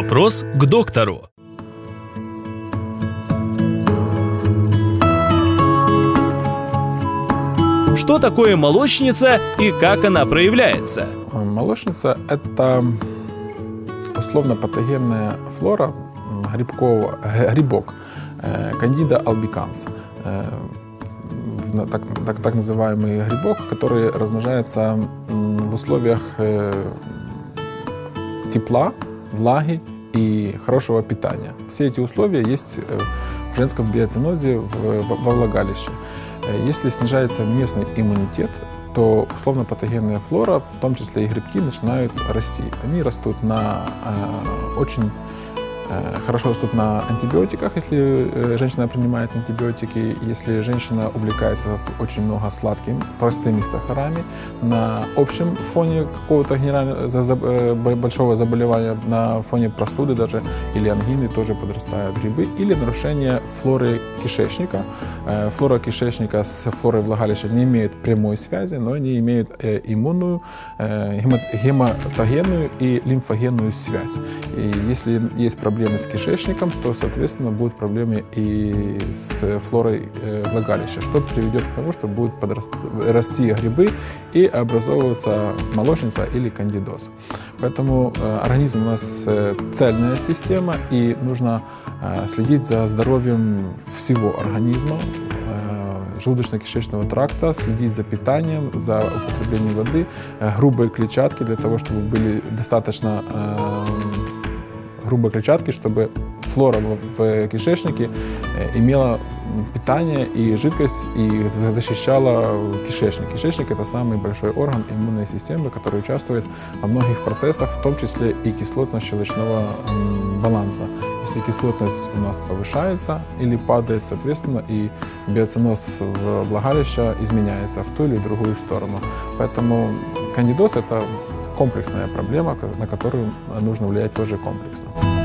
Вопрос к доктору. Что такое молочница и как она проявляется? Молочница – это условно-патогенная флора грибкового, грибок Candida albicans. Так, так, так называемый грибок, который размножается в условиях э, тепла, влаги и хорошего питания. Все эти условия есть э, в женском биоцинозе во влагалище. Э, если снижается местный иммунитет, то условно-патогенная флора, в том числе и грибки, начинают расти. Они растут на э, очень хорошо растут на антибиотиках, если э, женщина принимает антибиотики, если женщина увлекается очень много сладким, простыми сахарами, на общем фоне какого-то э, большого заболевания, на фоне простуды даже или ангины тоже подрастают грибы, или нарушение флоры кишечника. Флора кишечника с флорой влагалища не имеют прямой связи, но они имеют иммунную, гематогенную и лимфогенную связь. И если есть проблемы проблемы с кишечником, то, соответственно, будут проблемы и с флорой э, влагалища, что приведет к тому, что будут расти грибы и образовываться молочница или кандидоз. Поэтому э, организм у нас э, цельная система, и нужно следить за здоровьем всего организма, желудочно-кишечного тракта, следить за питанием, за употреблением воды, грубые клетчатки для того, чтобы были достаточно грубой клетчатки, чтобы флора в кишечнике э, имела питание и жидкость и защищала кишечник. Кишечник – это самый большой орган иммунной системы, который участвует во многих процессах, в том числе и кислотно-щелочного баланса. Если кислотность у нас повышается или падает, соответственно, и биоциноз влагалища изменяется в ту или другую сторону. Поэтому кандидоз – это комплексная проблема, на которую нужно влиять тоже комплексно.